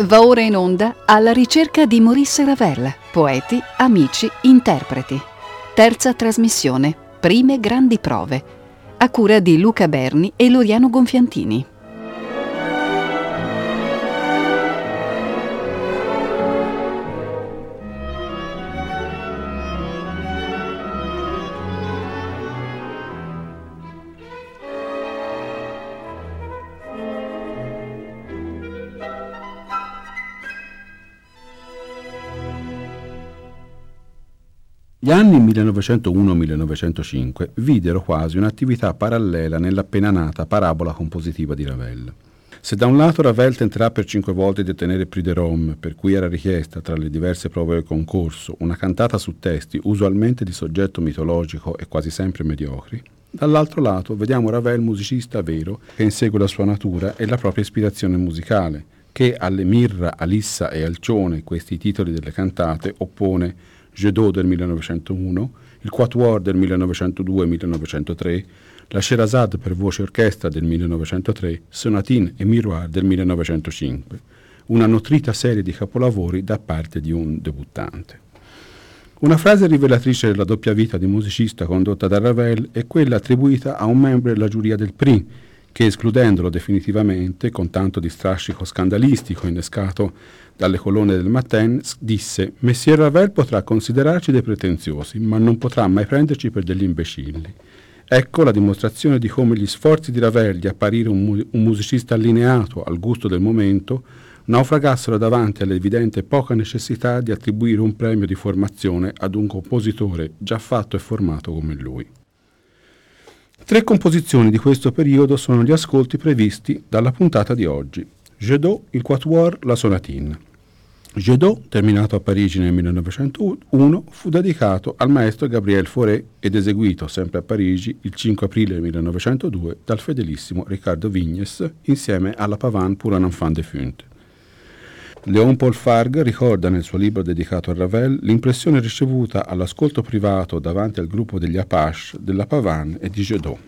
Va ora in onda alla ricerca di Maurice Ravel, poeti, amici, interpreti. Terza trasmissione, prime grandi prove, a cura di Luca Berni e Loriano Gonfiantini. Gli anni 1901-1905 videro quasi un'attività parallela nell'appena nata parabola compositiva di Ravel. Se da un lato Ravel tenterà per cinque volte di ottenere Prix de Rome, per cui era richiesta, tra le diverse prove del concorso, una cantata su testi usualmente di soggetto mitologico e quasi sempre mediocri, dall'altro lato vediamo Ravel musicista vero che insegue la sua natura e la propria ispirazione musicale, che alle Mirra, Alissa e Alcione, questi titoli delle cantate, oppone Jedot del 1901, il Quatuor del 1902-1903, la Sherazade per voce orchestra del 1903, Sonatine e Miroir del 1905, una nutrita serie di capolavori da parte di un debuttante. Una frase rivelatrice della doppia vita di musicista condotta da Ravel è quella attribuita a un membro della giuria del Prix, che escludendolo definitivamente, con tanto di strascico scandalistico innescato dalle colonne del Matin, disse Messier Ravel potrà considerarci dei pretenziosi, ma non potrà mai prenderci per degli imbecilli. Ecco la dimostrazione di come gli sforzi di Ravel di apparire un, mu- un musicista allineato al gusto del momento naufragassero davanti all'evidente poca necessità di attribuire un premio di formazione ad un compositore già fatto e formato come lui. Tre composizioni di questo periodo sono gli ascolti previsti dalla puntata di oggi. Jedot, il Quatuor, la Sonatine. Jedot, terminato a Parigi nel 1901, fu dedicato al maestro Gabriel Fauré ed eseguito sempre a Parigi il 5 aprile 1902 dal fedelissimo Riccardo Vignes insieme alla Pavane pour un enfant de Léon Paul Fargue ricorda nel suo libro dedicato a Ravel l'impressione ricevuta all'ascolto privato davanti al gruppo degli Apache della Pavane e di Jedot.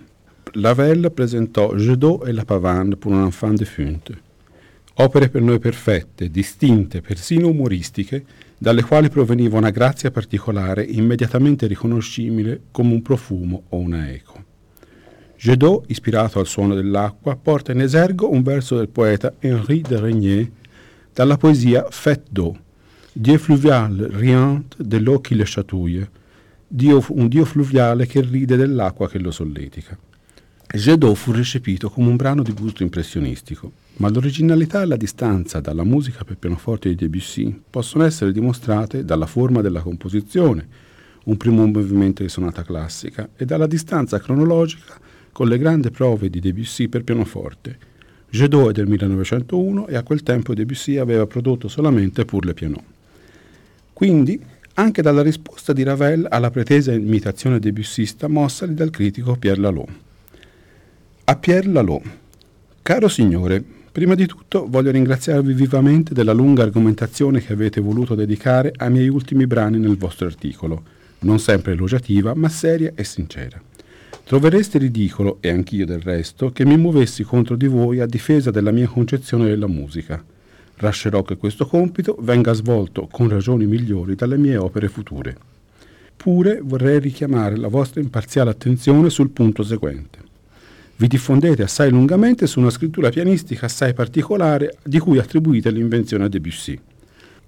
Ravel presentò Jedot e la Pavane pour un enfant de Funt opere per noi perfette, distinte, persino umoristiche, dalle quali proveniva una grazia particolare immediatamente riconoscibile come un profumo o una eco. Jedot, ispirato al suono dell'acqua, porta in esergo un verso del poeta Henri de Regnier dalla poesia Fête d'eau, Dieu fluvial riant de l'eau qui le chatouille, Dio, un Dio fluviale che ride dell'acqua che lo solletica. Jedot fu recepito come un brano di gusto impressionistico, ma l'originalità e la distanza dalla musica per pianoforte di Debussy possono essere dimostrate dalla forma della composizione, un primo movimento di sonata classica, e dalla distanza cronologica con le grandi prove di Debussy per pianoforte. Jedot è del 1901 e a quel tempo Debussy aveva prodotto solamente Pour le piano. Quindi, anche dalla risposta di Ravel alla pretesa imitazione debussista mossali dal critico Pierre Lalot. A Pierre Lalot. Caro signore, prima di tutto voglio ringraziarvi vivamente della lunga argomentazione che avete voluto dedicare ai miei ultimi brani nel vostro articolo, non sempre elogiativa, ma seria e sincera. Trovereste ridicolo, e anch'io del resto, che mi muovessi contro di voi a difesa della mia concezione della musica. Lascerò che questo compito venga svolto con ragioni migliori dalle mie opere future. Pure vorrei richiamare la vostra imparziale attenzione sul punto seguente vi diffondete assai lungamente su una scrittura pianistica assai particolare di cui attribuite l'invenzione a Debussy.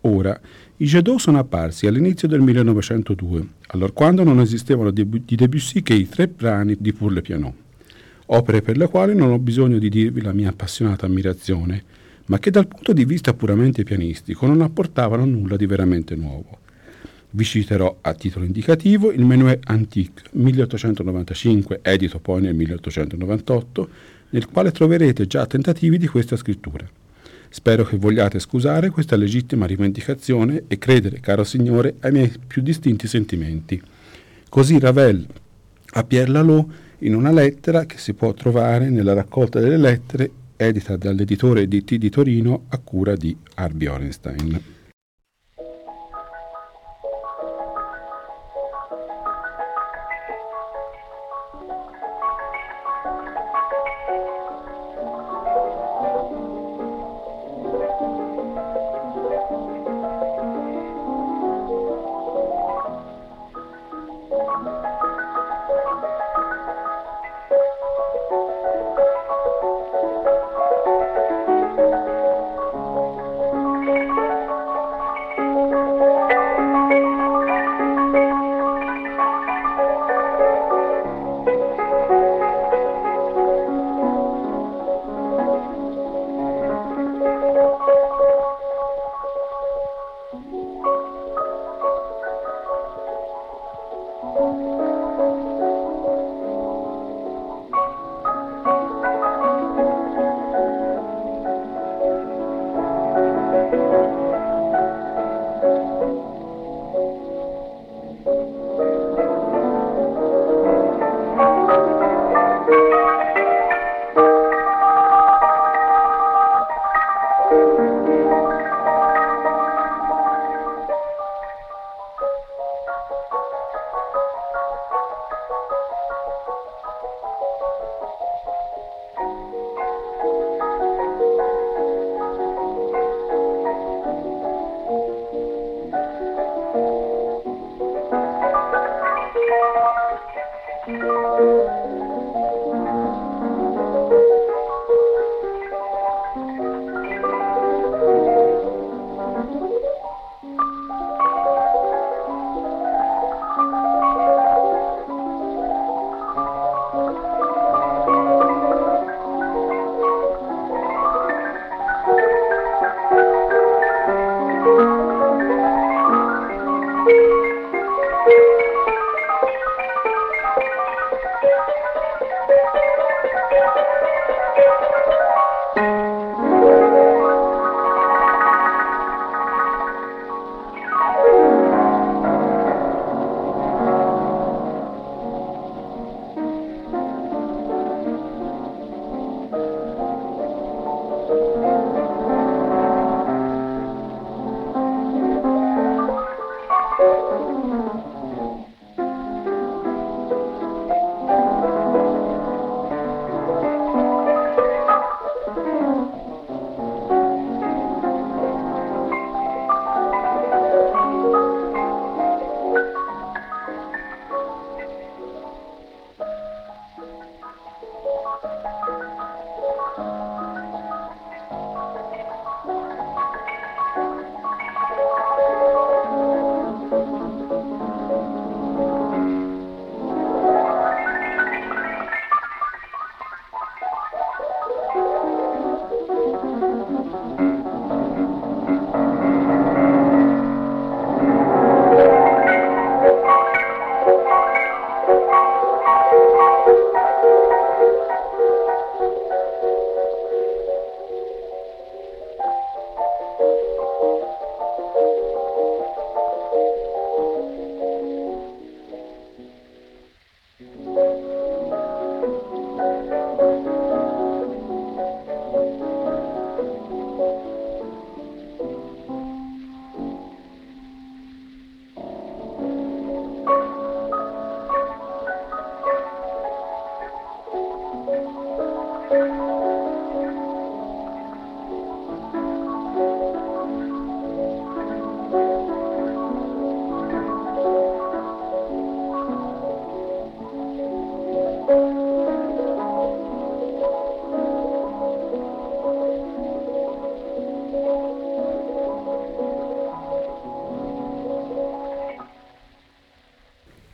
Ora, i Jedot sono apparsi all'inizio del 1902, allorquando non esistevano di Debussy che i tre brani di Pour le Piano, opere per le quali non ho bisogno di dirvi la mia appassionata ammirazione, ma che dal punto di vista puramente pianistico non apportavano nulla di veramente nuovo. Vi citerò a titolo indicativo il Menuet Antique 1895, edito poi nel 1898, nel quale troverete già tentativi di questa scrittura. Spero che vogliate scusare questa legittima rivendicazione e credere, caro Signore, ai miei più distinti sentimenti. Così Ravel a Pierre Lalot in una lettera che si può trovare nella raccolta delle lettere edita dall'editore DT di Torino a cura di Arby Orenstein.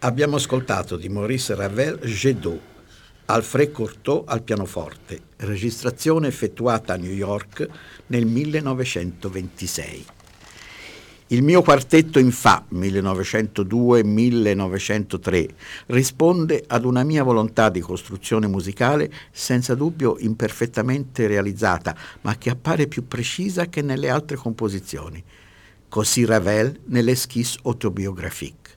Abbiamo ascoltato di Maurice Ravel Gedot, Alfred Cortot al pianoforte, registrazione effettuata a New York nel 1926. Il mio quartetto in Fa 1902-1903 risponde ad una mia volontà di costruzione musicale senza dubbio imperfettamente realizzata, ma che appare più precisa che nelle altre composizioni. Così Ravel nell'Esquisse autobiographique.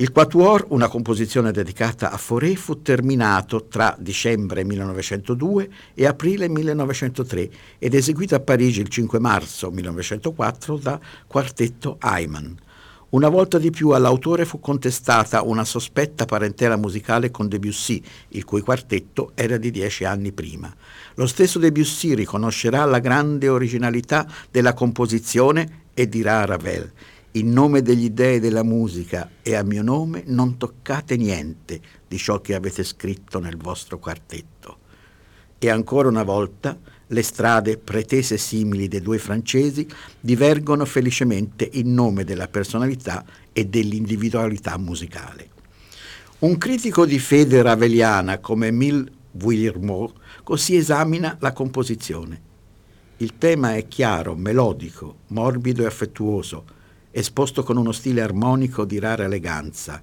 Il Quatuor, una composizione dedicata a Fauré, fu terminato tra dicembre 1902 e aprile 1903 ed eseguito a Parigi il 5 marzo 1904 da Quartetto Ayman. Una volta di più all'autore fu contestata una sospetta parentela musicale con Debussy, il cui quartetto era di dieci anni prima. Lo stesso Debussy riconoscerà la grande originalità della composizione e dirà a Ravel in nome degli dei della musica e a mio nome non toccate niente di ciò che avete scritto nel vostro quartetto. E ancora una volta le strade pretese simili dei due francesi divergono felicemente in nome della personalità e dell'individualità musicale. Un critico di fede raveliana come Emile Vuillermoz così esamina la composizione. Il tema è chiaro, melodico, morbido e affettuoso, esposto con uno stile armonico di rara eleganza.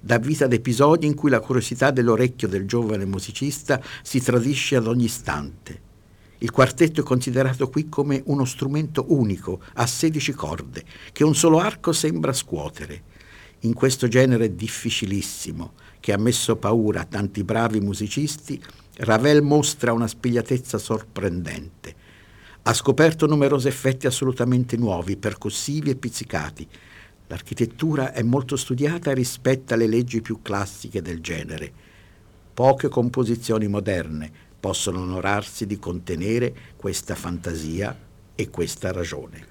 Dà vita ad episodi in cui la curiosità dell'orecchio del giovane musicista si tradisce ad ogni istante. Il quartetto è considerato qui come uno strumento unico, a 16 corde, che un solo arco sembra scuotere. In questo genere difficilissimo, che ha messo paura a tanti bravi musicisti, Ravel mostra una spigliatezza sorprendente ha scoperto numerosi effetti assolutamente nuovi, percussivi e pizzicati. L'architettura è molto studiata e rispetta le leggi più classiche del genere. Poche composizioni moderne possono onorarsi di contenere questa fantasia e questa ragione.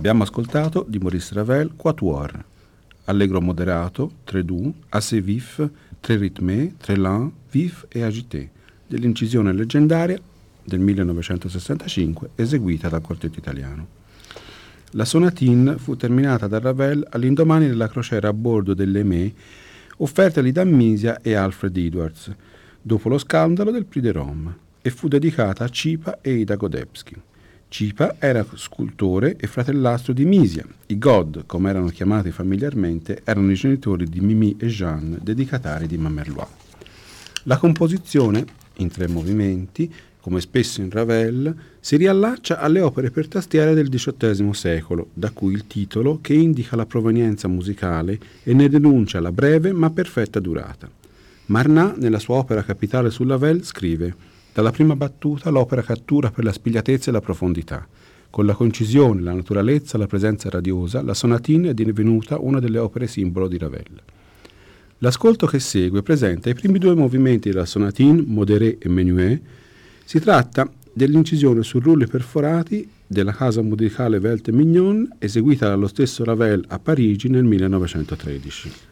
Abbiamo ascoltato di Maurice Ravel Quatuor, allegro moderato, tre doux, assez vif, tre rythmé, tre lent, vif e agité, dell'incisione leggendaria del 1965 eseguita dal quartetto italiano. La sonatine fu terminata da Ravel all'indomani della crociera a bordo dell'Emé offertagli da Misia e Alfred Edwards, dopo lo scandalo del Prix de Rome, e fu dedicata a Cipa e Ida Godebski. Cipa era scultore e fratellastro di Misia. I God, come erano chiamati familiarmente, erano i genitori di Mimi e Jeanne, dedicatari di Mamerlois. La composizione, in tre movimenti, come spesso in Ravel, si riallaccia alle opere per tastiera del XVIII secolo, da cui il titolo che indica la provenienza musicale e ne denuncia la breve ma perfetta durata. Marnat, nella sua opera capitale su Ravel, scrive dalla prima battuta l'opera cattura per la spigliatezza e la profondità. Con la concisione, la naturalezza, la presenza radiosa, la sonatine è divenuta una delle opere simbolo di Ravel. L'ascolto che segue presenta i primi due movimenti della sonatine, modéré e menuet. Si tratta dell'incisione su rulli perforati della casa musicale Velte Mignon, eseguita dallo stesso Ravel a Parigi nel 1913.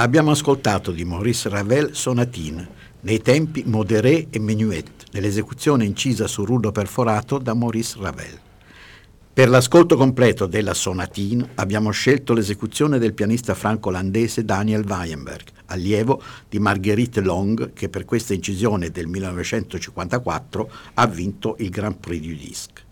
Abbiamo ascoltato di Maurice Ravel Sonatine, nei tempi modéré e menuet, nell'esecuzione incisa su rudo perforato da Maurice Ravel. Per l'ascolto completo della Sonatine abbiamo scelto l'esecuzione del pianista franco-olandese Daniel Weinberg, allievo di Marguerite Long che per questa incisione del 1954 ha vinto il Grand Prix du Disque.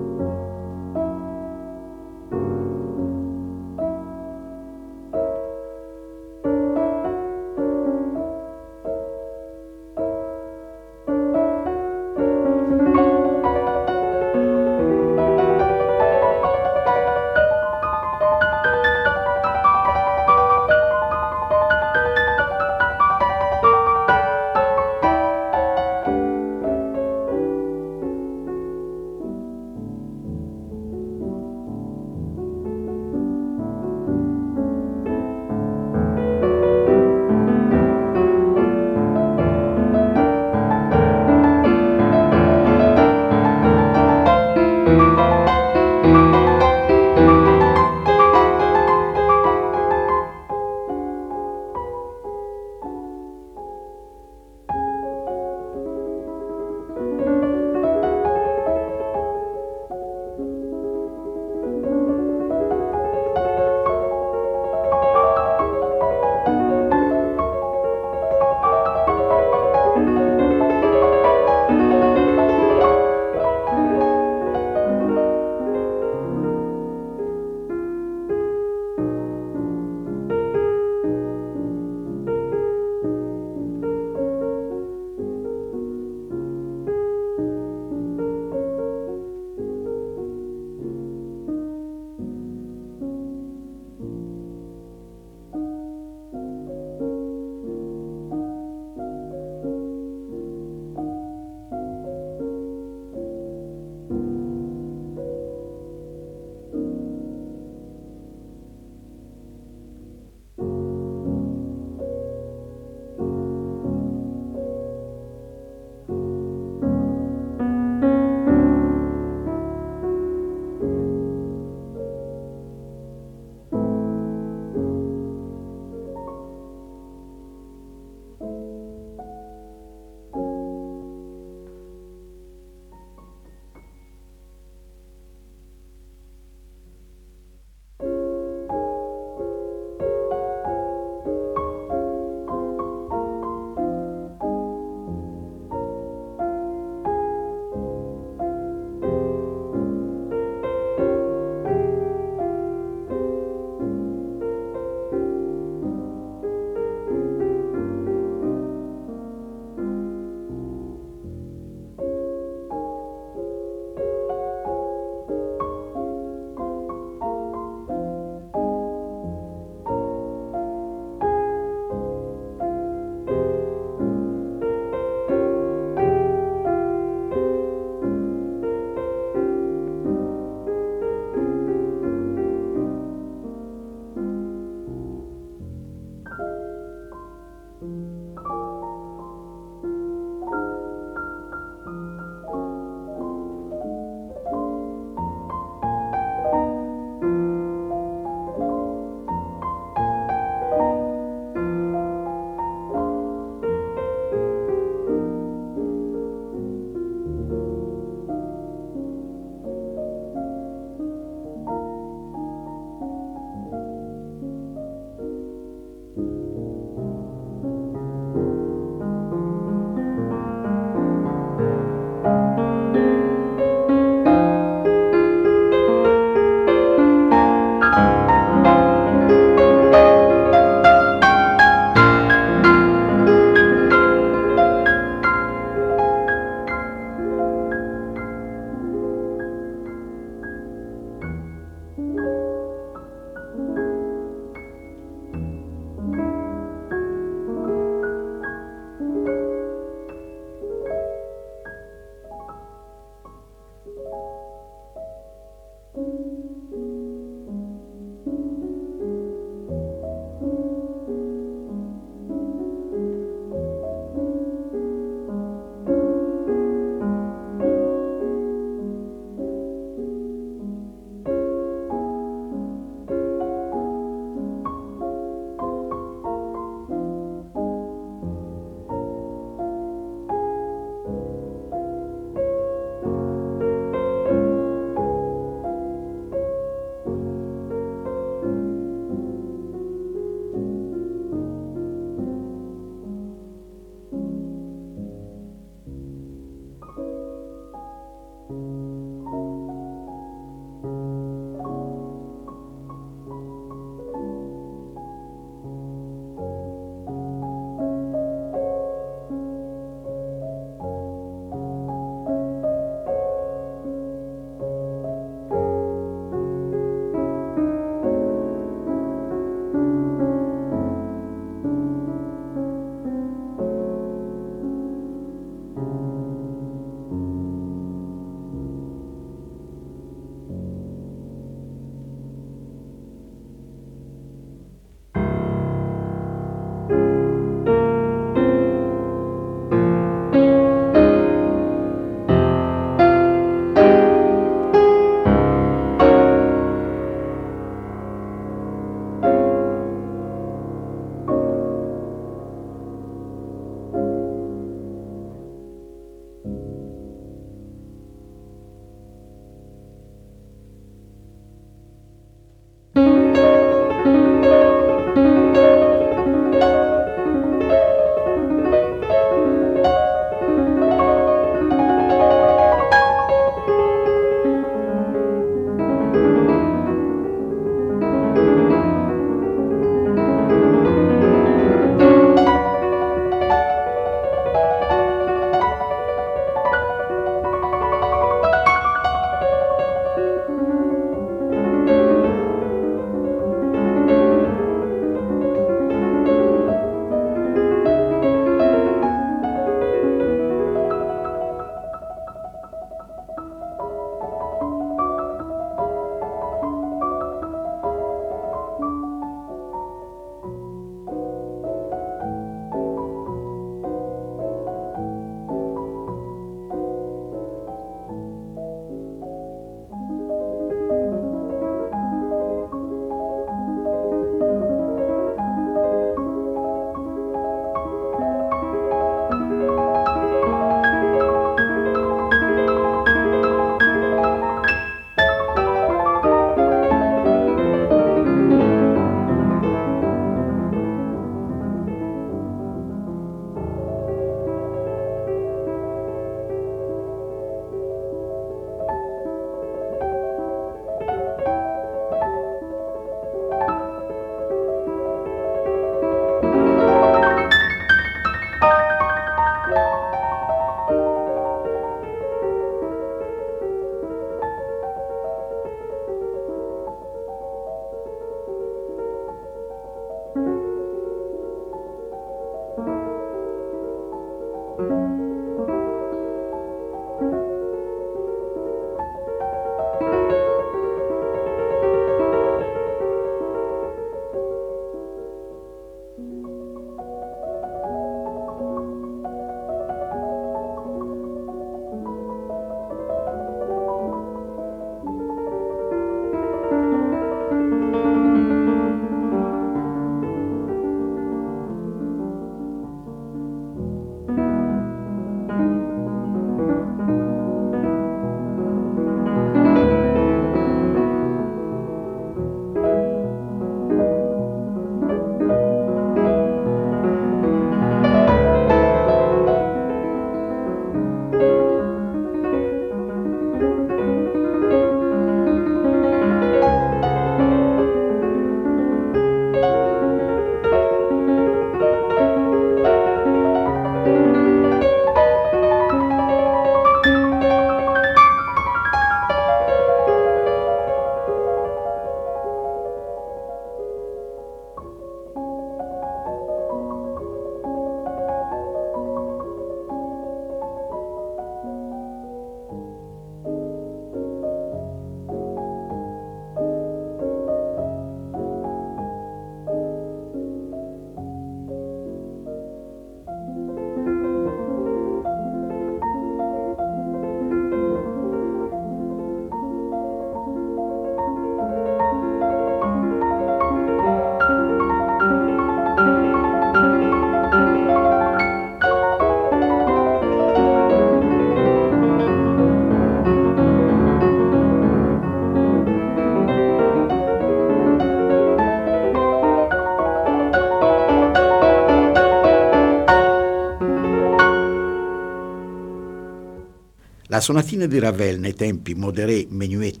La sonatina di Ravel nei tempi modéré, menuet,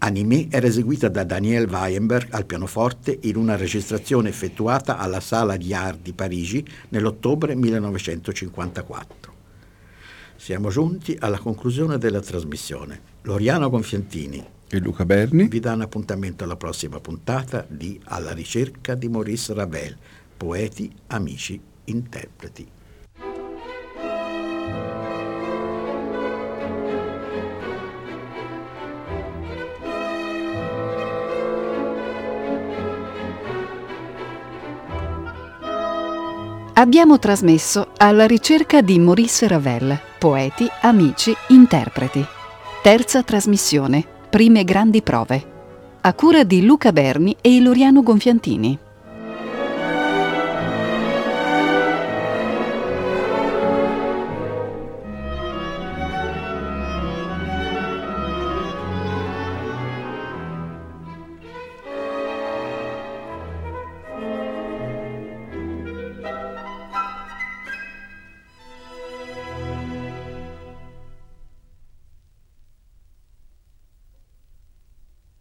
animé era eseguita da Daniel Weinberg al pianoforte in una registrazione effettuata alla Sala di Art di Parigi nell'ottobre 1954. Siamo giunti alla conclusione della trasmissione. Loriano Gonfiantini e Luca Berni vi danno appuntamento alla prossima puntata di Alla ricerca di Maurice Ravel, poeti, amici, interpreti. Abbiamo trasmesso alla ricerca di Maurice Ravel, poeti, amici, interpreti. Terza trasmissione, prime grandi prove. A cura di Luca Berni e Iloriano Gonfiantini.